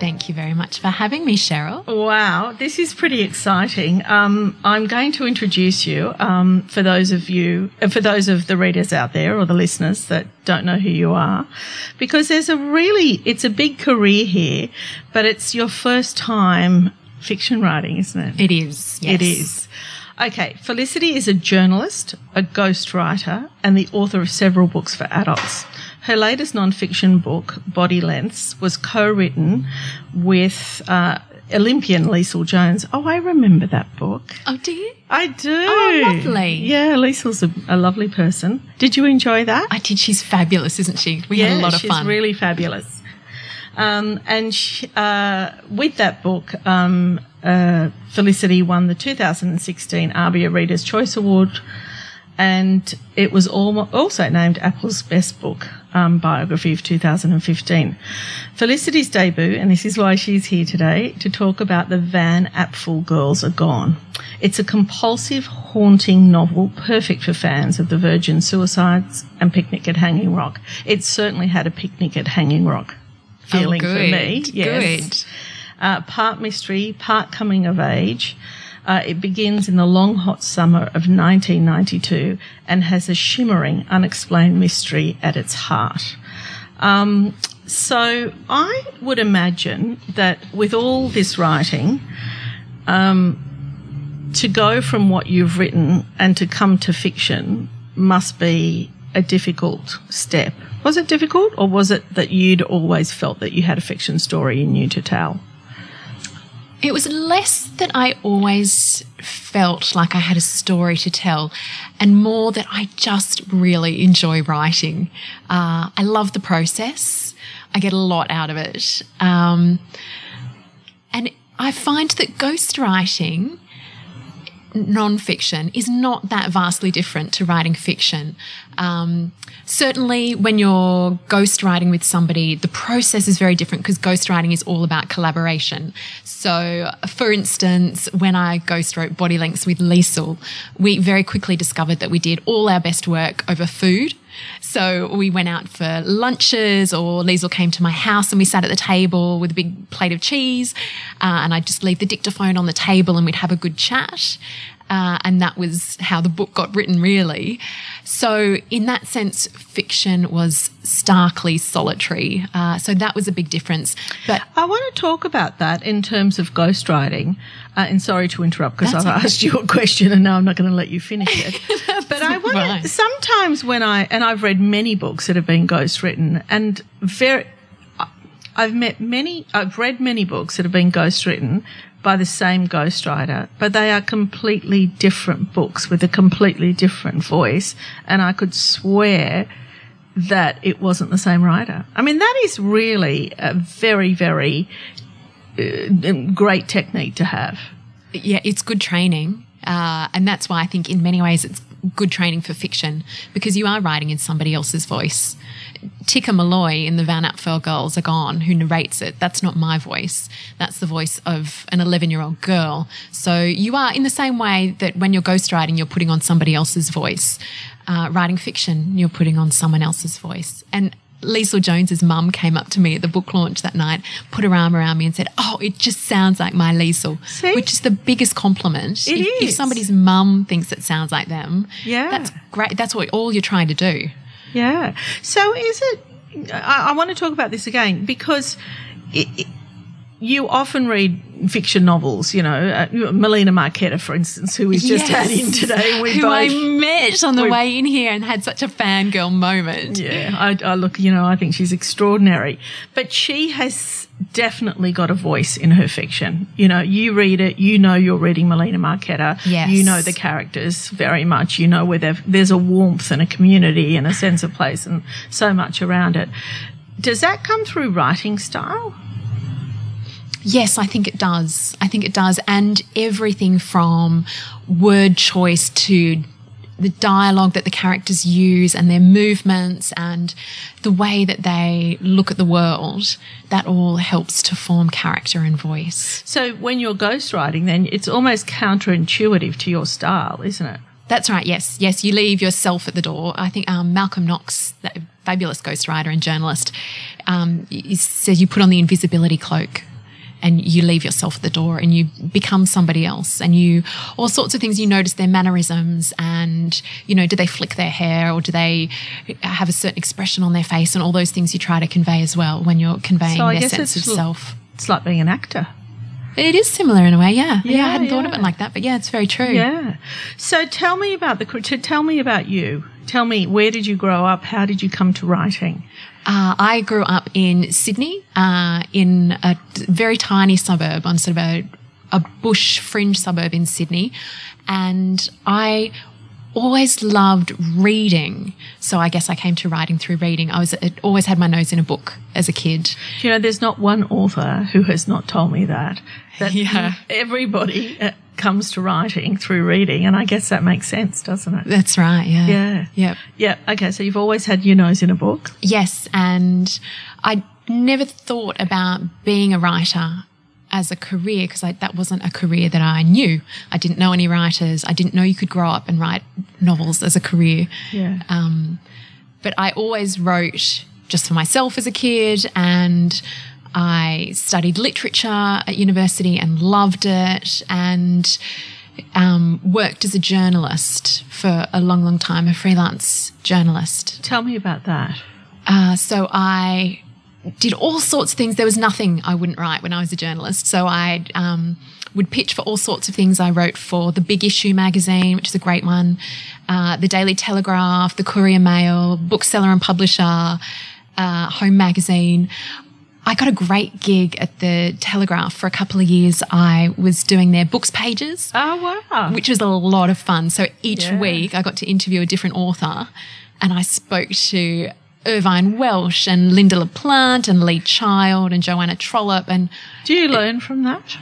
Thank you very much for having me, Cheryl. Wow, this is pretty exciting. Um, I'm going to introduce you um, for those of you, uh, for those of the readers out there or the listeners that don't know who you are, because there's a really, it's a big career here, but it's your first time fiction writing, isn't it? It is. Yes. It is. Okay, Felicity is a journalist, a ghostwriter, and the author of several books for adults. Her latest non-fiction book, Body Lengths, was co-written with uh, Olympian Leisel Jones. Oh, I remember that book. Oh, do you? I do. Oh, lovely. Yeah, Leisel's a, a lovely person. Did you enjoy that? I did. She's fabulous, isn't she? We yeah, had a lot of fun. she's really fabulous. Um, and she, uh, with that book, um, uh, Felicity won the 2016 ABIA Reader's Choice Award, and it was also named Apple's Best Book um, Biography of 2015. Felicity's debut, and this is why she's here today, to talk about the Van Apfel Girls Are Gone. It's a compulsive, haunting novel, perfect for fans of the Virgin Suicides and Picnic at Hanging Rock. It certainly had a Picnic at Hanging Rock feeling oh, for me. Yes. Good. Uh, part mystery, part coming of age. Uh, it begins in the long hot summer of 1992 and has a shimmering, unexplained mystery at its heart. Um, so I would imagine that with all this writing, um, to go from what you've written and to come to fiction must be a difficult step. Was it difficult, or was it that you'd always felt that you had a fiction story in you to tell? It was less that I always felt like I had a story to tell, and more that I just really enjoy writing. Uh, I love the process. I get a lot out of it. Um, and I find that ghostwriting non-fiction is not that vastly different to writing fiction. Um, certainly, when you're ghostwriting with somebody, the process is very different because ghostwriting is all about collaboration. So, for instance, when I ghostwrote Body Lengths with Leisel, we very quickly discovered that we did all our best work over food. So we went out for lunches, or Leisel came to my house and we sat at the table with a big plate of cheese, uh, and I'd just leave the dictaphone on the table and we'd have a good chat. Uh, and that was how the book got written, really. So, in that sense, fiction was starkly solitary. Uh, so that was a big difference. But I want to talk about that in terms of ghostwriting. Uh, and sorry to interrupt because I've okay. asked you a question and now I'm not going to let you finish it. but I want to, sometimes when I, and I've read many books that have been ghostwritten and very, I've met many, I've read many books that have been ghostwritten by the same ghostwriter, but they are completely different books with a completely different voice. And I could swear that it wasn't the same writer. I mean, that is really a very, very uh, great technique to have. yeah, it's good training. Uh, and that's why I think in many ways it's good training for fiction because you are writing in somebody else's voice. Tikka Molloy in the Van Apfel Girls Are Gone, who narrates it, that's not my voice. That's the voice of an 11 year old girl. So you are, in the same way that when you're ghostwriting, you're putting on somebody else's voice. Uh, writing fiction, you're putting on someone else's voice. And Leisel Jones's mum came up to me at the book launch that night, put her arm around me and said, Oh, it just sounds like my Leisel. Which is the biggest compliment. It if, if somebody's mum thinks it sounds like them, Yeah. that's great. That's what all you're trying to do. Yeah. So is it? I, I want to talk about this again because it, it, you often read fiction novels, you know, uh, Melina Marchetta, for instance, who we've just had in today. We who both, I met on the way in here and had such a fangirl moment. yeah, I, I look, you know, I think she's extraordinary. But she has definitely got a voice in her fiction. You know, you read it, you know you're reading Melina Marchetta. Yes. You know the characters very much. You know where there's a warmth and a community and a sense of place and so much around it. Does that come through writing style? Yes, I think it does. I think it does. And everything from word choice to the dialogue that the characters use and their movements and the way that they look at the world, that all helps to form character and voice. So when you're ghostwriting, then it's almost counterintuitive to your style, isn't it? That's right. Yes, yes. You leave yourself at the door. I think um, Malcolm Knox, that fabulous ghostwriter and journalist, um, says you put on the invisibility cloak. And you leave yourself at the door and you become somebody else and you, all sorts of things, you notice their mannerisms and, you know, do they flick their hair or do they have a certain expression on their face and all those things you try to convey as well when you're conveying So their sense of self. It's like being an actor. It is similar in a way, yeah. Yeah, Yeah, I hadn't thought of it like that, but yeah, it's very true. Yeah. So tell me about the tell me about you. Tell me where did you grow up? How did you come to writing? Uh, I grew up in Sydney, uh, in a very tiny suburb, on sort of a, a bush fringe suburb in Sydney. And I always loved reading. So I guess I came to writing through reading. I was it always had my nose in a book as a kid. You know, there's not one author who has not told me that. That Yeah. everybody uh, comes to writing through reading, and I guess that makes sense, doesn't it? That's right. Yeah. Yeah. Yep. Yeah. Okay. So you've always had your nose in a book. Yes, and I never thought about being a writer as a career because that wasn't a career that I knew. I didn't know any writers. I didn't know you could grow up and write novels as a career. Yeah. Um, but I always wrote just for myself as a kid and I studied literature at university and loved it and um, worked as a journalist for a long, long time, a freelance journalist. Tell me about that. Uh, so I did all sorts of things. There was nothing I wouldn't write when I was a journalist. So I um, would pitch for all sorts of things. I wrote for the Big Issue magazine, which is a great one, uh, the Daily Telegraph, the Courier Mail, bookseller and publisher, uh, Home Magazine. I got a great gig at the Telegraph for a couple of years. I was doing their books pages Oh wow. which was a lot of fun. So each Yeah. week I got to interview a different author and I spoke to Irvine Welsh and Lynda La Plante and Lee Child and Joanna Trollope. And Do you learn from that?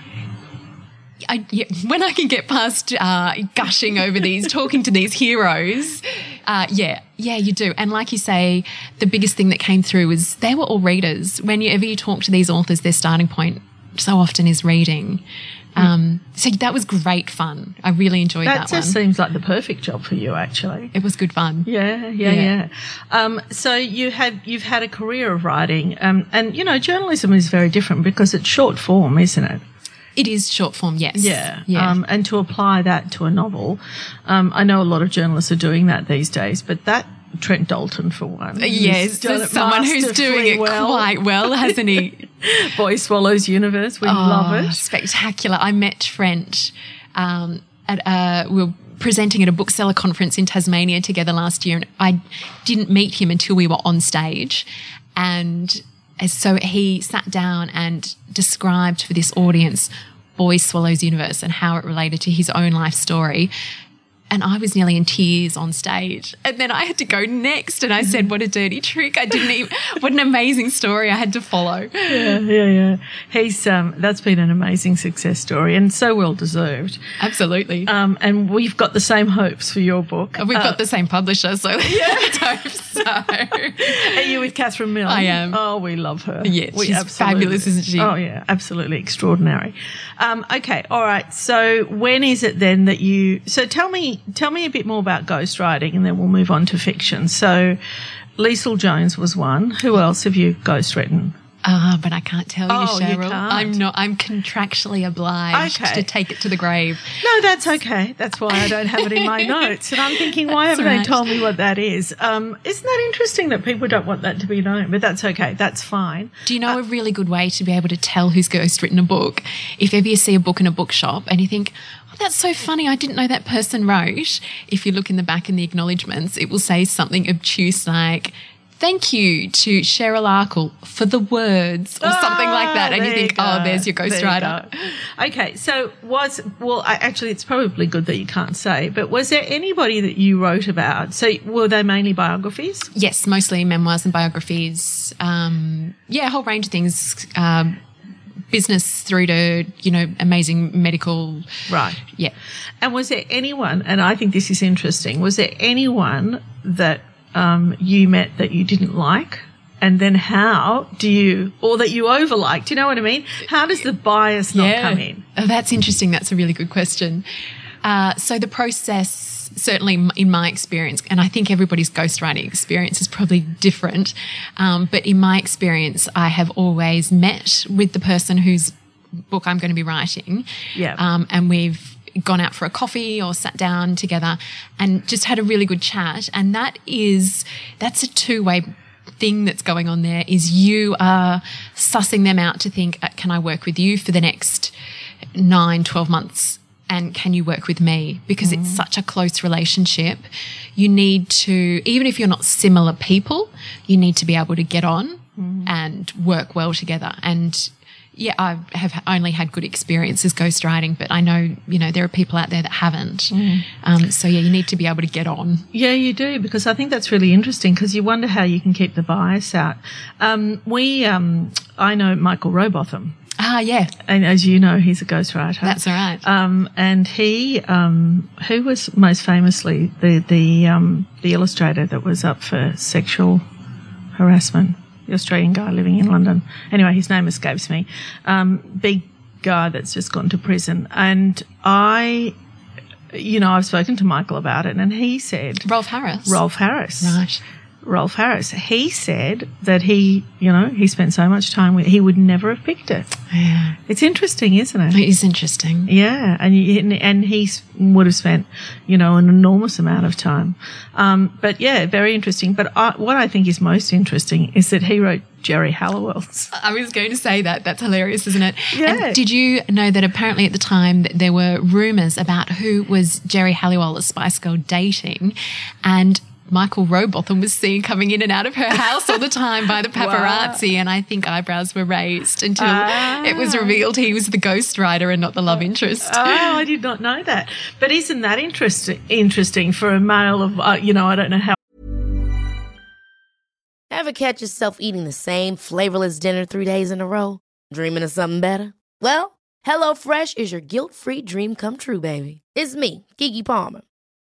I, yeah, when I can get past uh, gushing over these, talking to these heroes, uh, yeah, yeah, you do. And like you say, the biggest thing that came through was they were all readers. Whenever you talk to these authors, their starting point so often is reading. Um, so that was great fun. I really enjoyed That that, one. just seems like the perfect job for you, actually. It was good fun. Yeah, yeah, Yeah. yeah. Um, so you had you've had a career of writing, um, and you know journalism is very different because it's short form, isn't it? It is short form, yes. Yeah. Yeah. Um, and to apply that to a novel, um, I know a lot of journalists are doing that these days, but that Trent Dalton for one. yes, done there's someone who's doing it well. quite well, hasn't he? Boy Swallows Universe, we love Oh, it. Spectacular. I met Trent um, at uh, we were presenting at a bookseller conference in Tasmania together last year, and I didn't meet him until we were on stage, and so he sat down and described for this audience Boy Swallows Universe and how it related to his own life story. And I was nearly in tears on stage. And then I had to go next. And I said, What a dirty trick. I didn't even, what an amazing story I had to follow. Yeah, yeah, yeah. He's um, that's been an amazing success story and so well deserved. Absolutely. Um, and we've got the same hopes for your book. We've Uh, got the same publisher, so let's hope so. Are you with Catherine Milne? I am. Oh, we love her. Yeah, we she's fabulous, isn't she? Oh, yeah, absolutely extraordinary. Um, okay, all right. So, when is it then that you? So, tell me, tell me a bit more about ghostwriting, and then we'll move on to fiction. So, Leisel Jones was one. Who else have you ghostwritten? Ah, but I can't tell you, Oh, you Cheryl. I'm not. I'm contractually obliged Okay. to take it to the grave. No, that's okay. That's why I don't have it in my notes. And I'm thinking, why haven't they told me what that is? Um, isn't that interesting that people don't want that to be known? But that's okay. That's fine. Do you know a really good way to be able to tell who's ghostwritten a book? If ever you see a book in a bookshop and you think, that's so funny, I didn't know that person wrote. If you look in the back in the acknowledgements, it will say something obtuse like, Thank you to Cheryl Akle for the words or something like that. And you think, there oh, there's your There you ghostwriter. Okay, so was well, I, actually, it's probably good that you can't say. But was there anybody that you wrote about? So were they mainly biographies? Yes, mostly memoirs and biographies. Um, yeah, a whole range of things. Um, business through to, you know, amazing medical. Right. Yeah. And was there anyone? And I think this is interesting. Was there anyone that um, you met that you didn't like? And then how do you, or that you overlike? Do you know what I mean? How does the bias not come in? Oh, that's interesting. That's a really good question. Uh, so the process, certainly in my experience, and I think everybody's ghostwriting experience is probably different. Um, but in my experience, I have always met with the person whose book I'm going to be writing. Yeah. Um, and we've gone out for a coffee or sat down together and just had a really good chat. And that is, that's a two way thing that's going on there is you are sussing them out to think, uh, can I work with you for the next nine, 12 months? And can you work with me? Because it's such a close relationship. You need to, even if you're not similar people, you need to be able to get on and work well together. And yeah, I have only had good experiences ghostwriting, but I know, you know, there are people out there that haven't. Um, so yeah, you need to be able to get on. Yeah, you do, because I think that's really interesting because you wonder how you can keep the bias out. Um, we, um, I know Michael Robotham, Ah, yeah, and as you know, he's a ghostwriter. that's all right. Um, and he, um, who was most famously the the um, the illustrator that was up for sexual harassment, the Australian guy living in London. Anyway, his name escapes me. Um, big guy that's just gone to prison, and I, you know, I've spoken to Michael about it, and he said Rolf Harris. Rolf Harris. Right. Rolf Harris. He said that he, you know, he spent so much time with, he would never have picked it. Yeah. It's interesting, isn't it? It is interesting. Yeah, and and- and he would have spent, you know, an enormous amount of time. Um, but yeah, very interesting. But I, what I think is most interesting is that he wrote Geri Halliwell's. I was going to say that. That's hilarious, isn't it? Yeah. And did you know that apparently at the time there were rumours about who was Geri Halliwell, the Spice Girl, dating, and Michael Robotham was seen coming in and out of her house all the time by the paparazzi, and I think eyebrows were raised until it was revealed he was the ghostwriter and not the love interest. Oh, I did not know that. But isn't that interest, interesting for a male of, uh, you know, I don't know how Ever catch yourself eating the same flavorless dinner three days in a row? Dreaming of something better? Well, HelloFresh is your guilt-free dream come true, baby. It's me, Keke Palmer.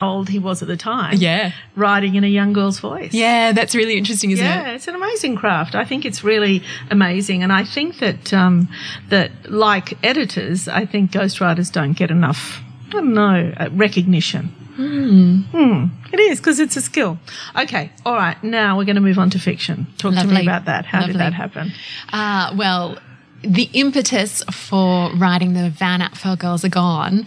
Old he was at the time. Yeah. Writing in a young girl's voice. Yeah, that's really interesting, isn't Yeah, it? Yeah, it's an amazing craft. I think it's really amazing, and I think that um, that like editors, I think ghostwriters don't get enough. I don't know uh, recognition. Hmm. It is because it's a skill. Okay, all right. Now we're going to move on to fiction. Talk to me about that. How did that happen? Uh, well, the impetus for writing the Van Apfel Girls Are Gone,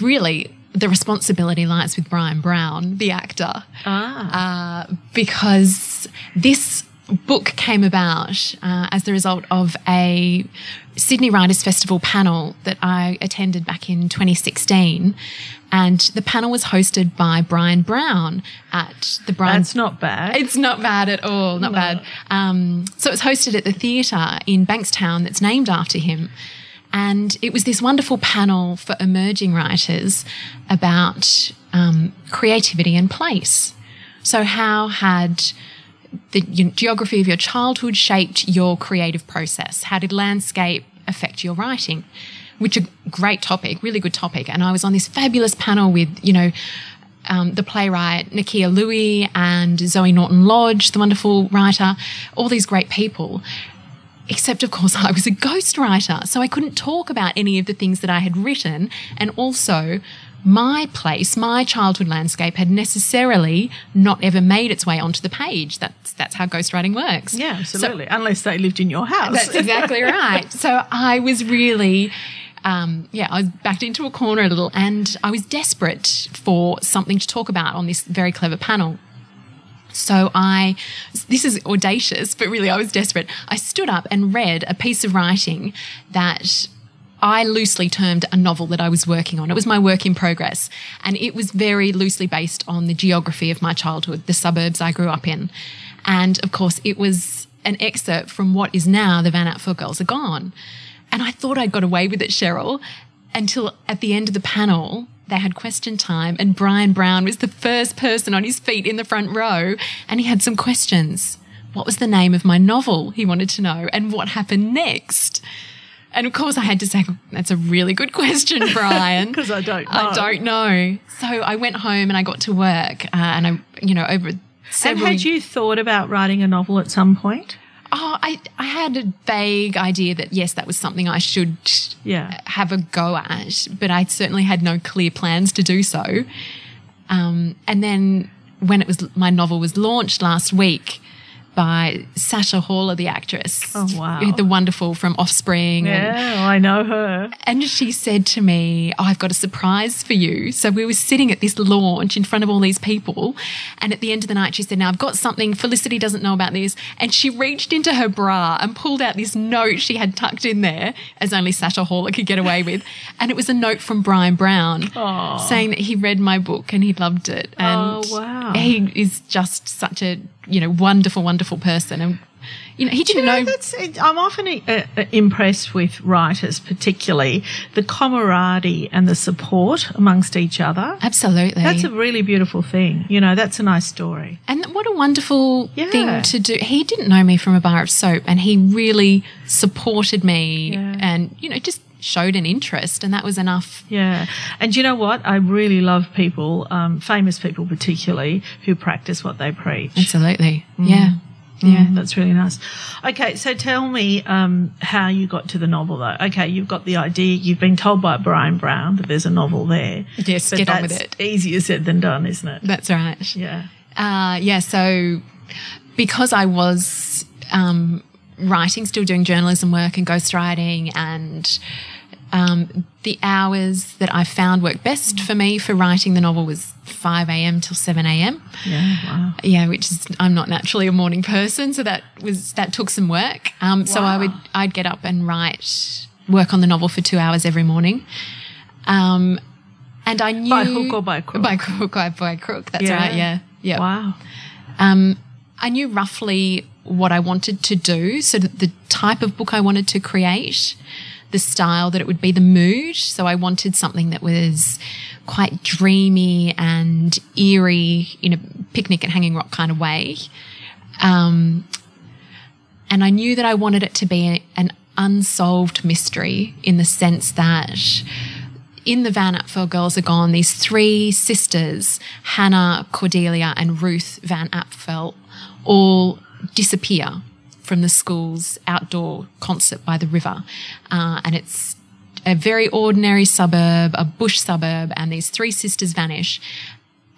really, the responsibility lies with Bryan Brown, the actor. Ah. Uh, because this book came about uh, as the result of a Sydney Writers Festival panel that I attended back in 2016. And the panel was hosted by Bryan Brown at the Bryan. That's not bad. It's not bad at all, not bad. Um, so it was hosted at the theatre in Bankstown that's named after him. And it was this wonderful panel for emerging writers about um, creativity and place. So, how had the geography of your childhood shaped your creative process? How did landscape affect your writing? Which a great topic, really good topic. And I was on this fabulous panel with, you know, um, the playwright Nakkiah Lui and Zoe Norton Lodge, the wonderful writer, all these great people. Except, of course, I was a ghostwriter, so I couldn't talk about any of the things that I had written. And also, my place, my childhood landscape had necessarily not ever made its way onto the page. That's that's how ghostwriting works. yeah, absolutely. Unless they lived in your house. That's exactly right. So I was really, um, yeah, I was backed into a corner a little and I was desperate for something to talk about on this very clever panel. So I, this is audacious, but really I was desperate. I stood up and read a piece of writing that I loosely termed a novel that I was working on. It was my work in progress. And it was very loosely based on the geography of my childhood, the suburbs I grew up in. And of course, it was an excerpt from what is now the Van Apfel Girls Are Gone. And I thought I'd got away with it, Cheryl, until at the end of the panel, they had question time and Bryan Brown was the first person on his feet in the front row and he had some questions. What was the name of my novel? He wanted to know and what happened next. And of course I had to say, that's a really good question, Bryan. 'Cause I don't I don't know. So I went home and I got to work uh, and I, you know, over and had you thought about writing a novel at some point? I, I had a vague idea that yes, that was something I should Yeah. have a go at, but I certainly had no clear plans to do so. Um, and then when it was my novel was launched last week by Sasha Haller, the actress, Oh, wow. the wonderful from Offspring, and Yeah, I know her. and she said to me, oh, I've got a surprise for you. So we were sitting at this launch in front of all these people. And at the end of the night, she said, Now I've got something. Felicity doesn't know about this. And she reached into her bra and pulled out this note she had tucked in there, as only Sasha Haller could get away with. And it was a note from Bryan Brown saying that he read my book and he loved it. And Oh, wow. he is just such a, you know, wonderful, wonderful person. And, you know, he didn't You know, know. it, I'm often uh, uh, impressed with writers, particularly the camaraderie and the support amongst each other. Absolutely. That's a really beautiful thing. You know, that's a nice story. And what a wonderful Yeah. thing to do. He didn't know me from a bar of soap and he really supported me Yeah. and, you know, just showed an interest and that was enough. Yeah. And you know what? I really love people, um, famous people particularly, who practice what they preach. Absolutely. Yeah. Yeah, that's really nice. Okay, so tell me um, how you got to the novel, though. Okay, you've got the idea. You've been told by Bryan Brown that there's a novel there. Yes, but get on with it. Easier said than done, isn't it? That's right. Yeah. Uh, yeah. So because I was um, writing, still doing journalism work and ghostwriting and um, the hours that I found worked best for me for writing the novel was 5 a.m. till 7 a.m. Yeah. Wow. yeah, which is I'm not naturally a morning person, so that was that took some work. Um, So I would I'd get up and write work on the novel for two hours every morning. Um, and I knew By hook or by crook? By hook or by crook. That's Yeah. right. Yeah. Yeah. Wow. Um, I knew roughly what I wanted to do, so the type of book I wanted to create, the style that it would be, the mood. So I wanted something that was quite dreamy and eerie in a picnic at Hanging Rock kind of way. Um, and I knew that I wanted it to be an unsolved mystery in the sense that in the Van Apfel Girls Are Gone, these three sisters, Hannah, Cordelia, and Ruth Van Apfel, all disappear from the school's outdoor concert by the river. Uh, and it's a very ordinary suburb, a bush suburb, and these three sisters vanish.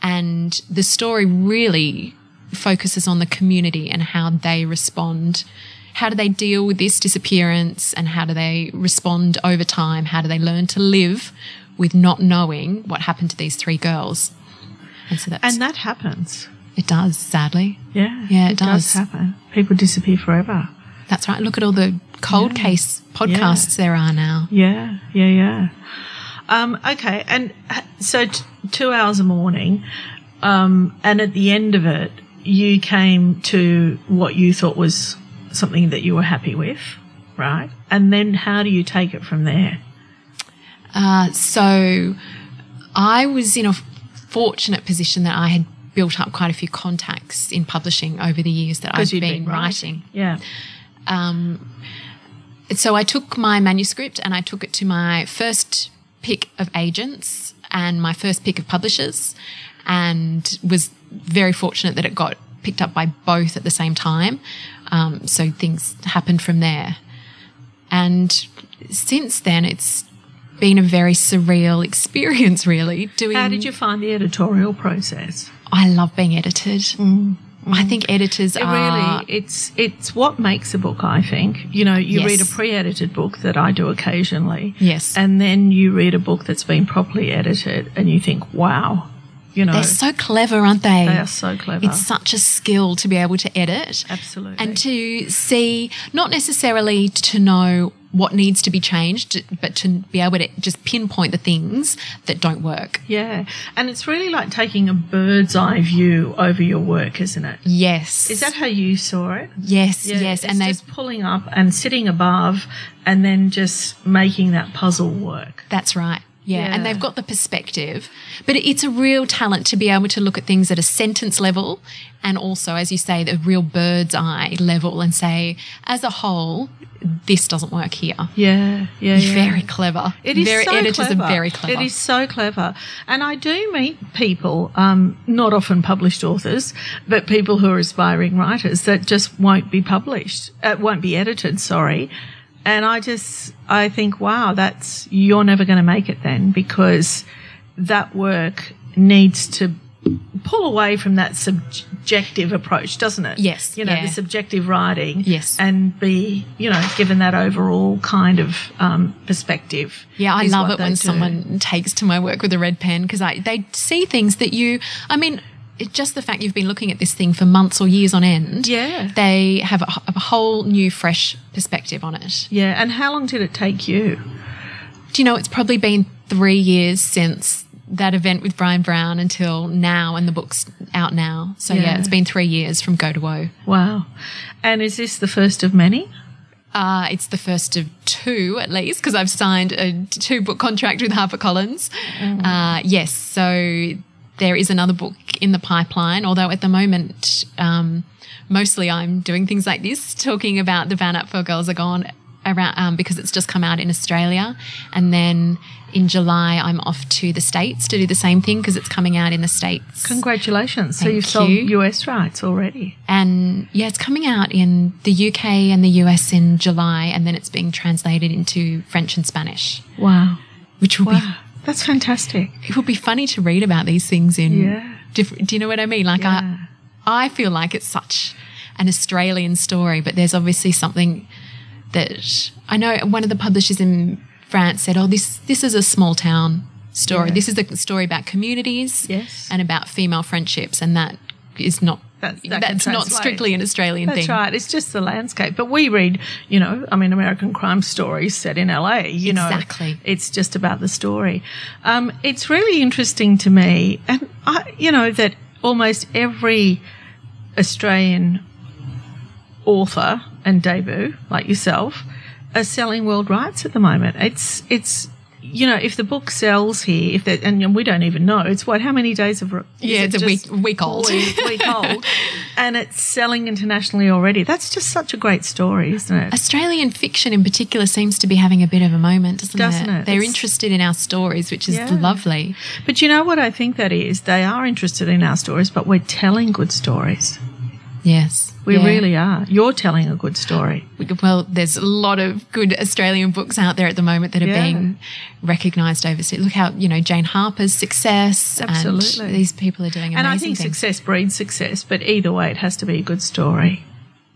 And the story really focuses on the community and how they respond. How do they deal with this disappearance and how do they respond over time? How do they learn to live with not knowing what happened to these three girls? And so And that happens. It does, sadly. Yeah. Yeah, it does does. happen. People disappear forever. That's right. Look at all the cold case podcasts there are now. Yeah, yeah, yeah. Um, okay, and so t- two hours a morning, um, and at the end of it, you came to what you thought was something that you were happy with, right? And then how do you take it from there? Uh, so I was in a fortunate position that I had built up quite a few contacts in publishing over the years that I've you'd been, writing. Yeah. Um, so I took my manuscript and I took it to my first pick of agents and my first pick of publishers and was very fortunate that it got picked up by both at the same time. Um, so things happened from there. And since then, it's been a very surreal experience, really. Doing How did you find the editorial process? I love being edited. Mm-hmm. I think editors It are really, it's it's what makes a book. I think you know you Yes. read a pre-edited book that I do occasionally, Yes. and then you read a book that's been properly edited, and you think, wow, you know, they're so clever, aren't they? they are so clever. It's such a skill to be able to edit. Absolutely. And to see, not necessarily to know what needs to be changed, but to be able to just pinpoint the things that don't work. yeah, and it's really like taking a bird's eye view over your work, isn't it? Yes. Is that how you saw it? Yes, Yeah, yes. And they just pulling up and sitting above, and then just making that puzzle work. That's right. Yeah. Yeah. And they've got the perspective. But it's a real talent to be able to look at things at a sentence level and also, as you say, the real bird's eye level and say, as a whole, this doesn't work here. Yeah, yeah, yeah. Very clever. It is very so editors clever. are very clever. It is so clever, and I do meet people, um, not often published authors, but people who are aspiring writers that just won't be published, uh, won't be edited. Sorry, and I just I think, wow, that's you're never going to make it then because that work needs to pull away from that subjective approach, doesn't it? Yes, you know yeah. the subjective writing. Yes. and be you know given that overall kind of um, perspective. Yeah, I love it when do. someone takes to my work with a red pen because I they see things that you. I mean, just the fact you've been looking at this thing for months or years on end. Yeah. they have a, a whole new, fresh perspective on it. Yeah, and how long did it take you? Do you know? It's probably been three years since that event with Bryan Brown until now, and the book's out now. So yeah, Yeah. it's been three years from Go to Woe. Wow, and is this the first of many? Uh, it's the first of two, at least, because I've signed a two book contract with HarperCollins. Uh, yes, so there is another book in the pipeline, although at the moment, um, mostly I'm doing things like this, talking about the Van Apfel Girls Are Gone around, um, because it's just come out in Australia. And then in July, I'm off to the States to do the same thing because it's coming out in the States. Congratulations! so you've sold you. US rights already. And yeah, it's coming out in the UK and the US in July, and then it's being translated into French and Spanish, Wow, which will wow, that's fantastic. it would be funny to read about these things in Yeah. different. Do you know what I mean? Like Yeah. I, I feel like it's such an Australian story, but there's obviously something that I know. One of the publishers in France said, "Oh, this this is a small town story. Yeah. This is a story about communities, Yes. and about female friendships, and that is not." That's- that that's not strictly an Australian That's thing. That's right. It's just the landscape. But we read, you know, I mean, American crime stories set in LA. You know, Exactly. It's just about the story. Um, it's really interesting to me, and I, you know, that almost every Australian author and debut, like yourself, are selling world rights at the moment. It's it's you know if the book sells here, if that and we don't even know it's what how many days of Yeah, it it's a week- week old. week, week old, and it's selling internationally already. That's just such a great story, isn't it? Australian fiction in particular seems to be having a bit of a moment, doesn't, Doesn't it? They're It's- interested in our stories, which is Yeah. lovely. But you know what I think that is? They are interested in our stories, but we're telling good stories. Yes. We Yeah. really are. You're telling a good story. Well, there's a lot of good Australian books out there at the moment that are Yeah. being recognised overseas. Look how, you know, Jane Harper's success Absolutely. and these people are doing amazing And I think things. success breeds success, but either way, it has to be a good story.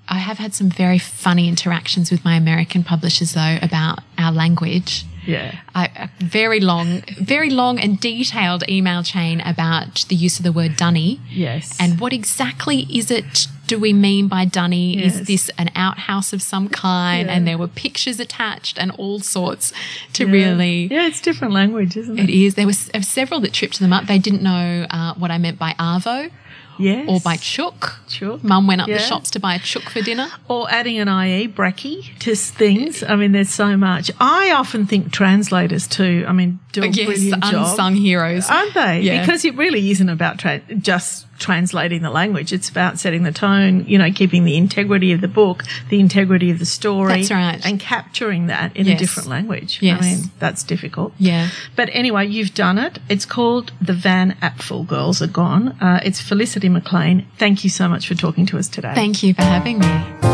I have had some very funny interactions with my American publishers though about our language. Yeah. I, a very long, very long and detailed email chain about the use of the word dunny. Yes. And what exactly is it do we mean by dunny? Yes. Is this an outhouse of some kind? Yeah. And there were pictures attached and all sorts to really. Yeah, it's different language, isn't it? It is. There were several that tripped them up. They didn't know uh, what I meant by arvo Yes. or by chook. Chook. Mum went up Yeah. the shops to buy a chook for dinner. Or adding an IE, brekkie, to things. I mean, there's so much. I often think translators too, I mean, do a yes, brilliant job. unsung heroes. Aren't they? Yeah. Because it really isn't about tra- just translating the language. It's about setting the tone, you know, keeping the integrity of the book, the integrity of the story. That's right. And capturing that in a different language. Yes. I mean, that's difficult. Yeah. But anyway, you've done it. It's called The Van Apfel Girls Are Gone. Uh, it's Felicity McLean. Thank you so much for talking to us today. Thank you for having me.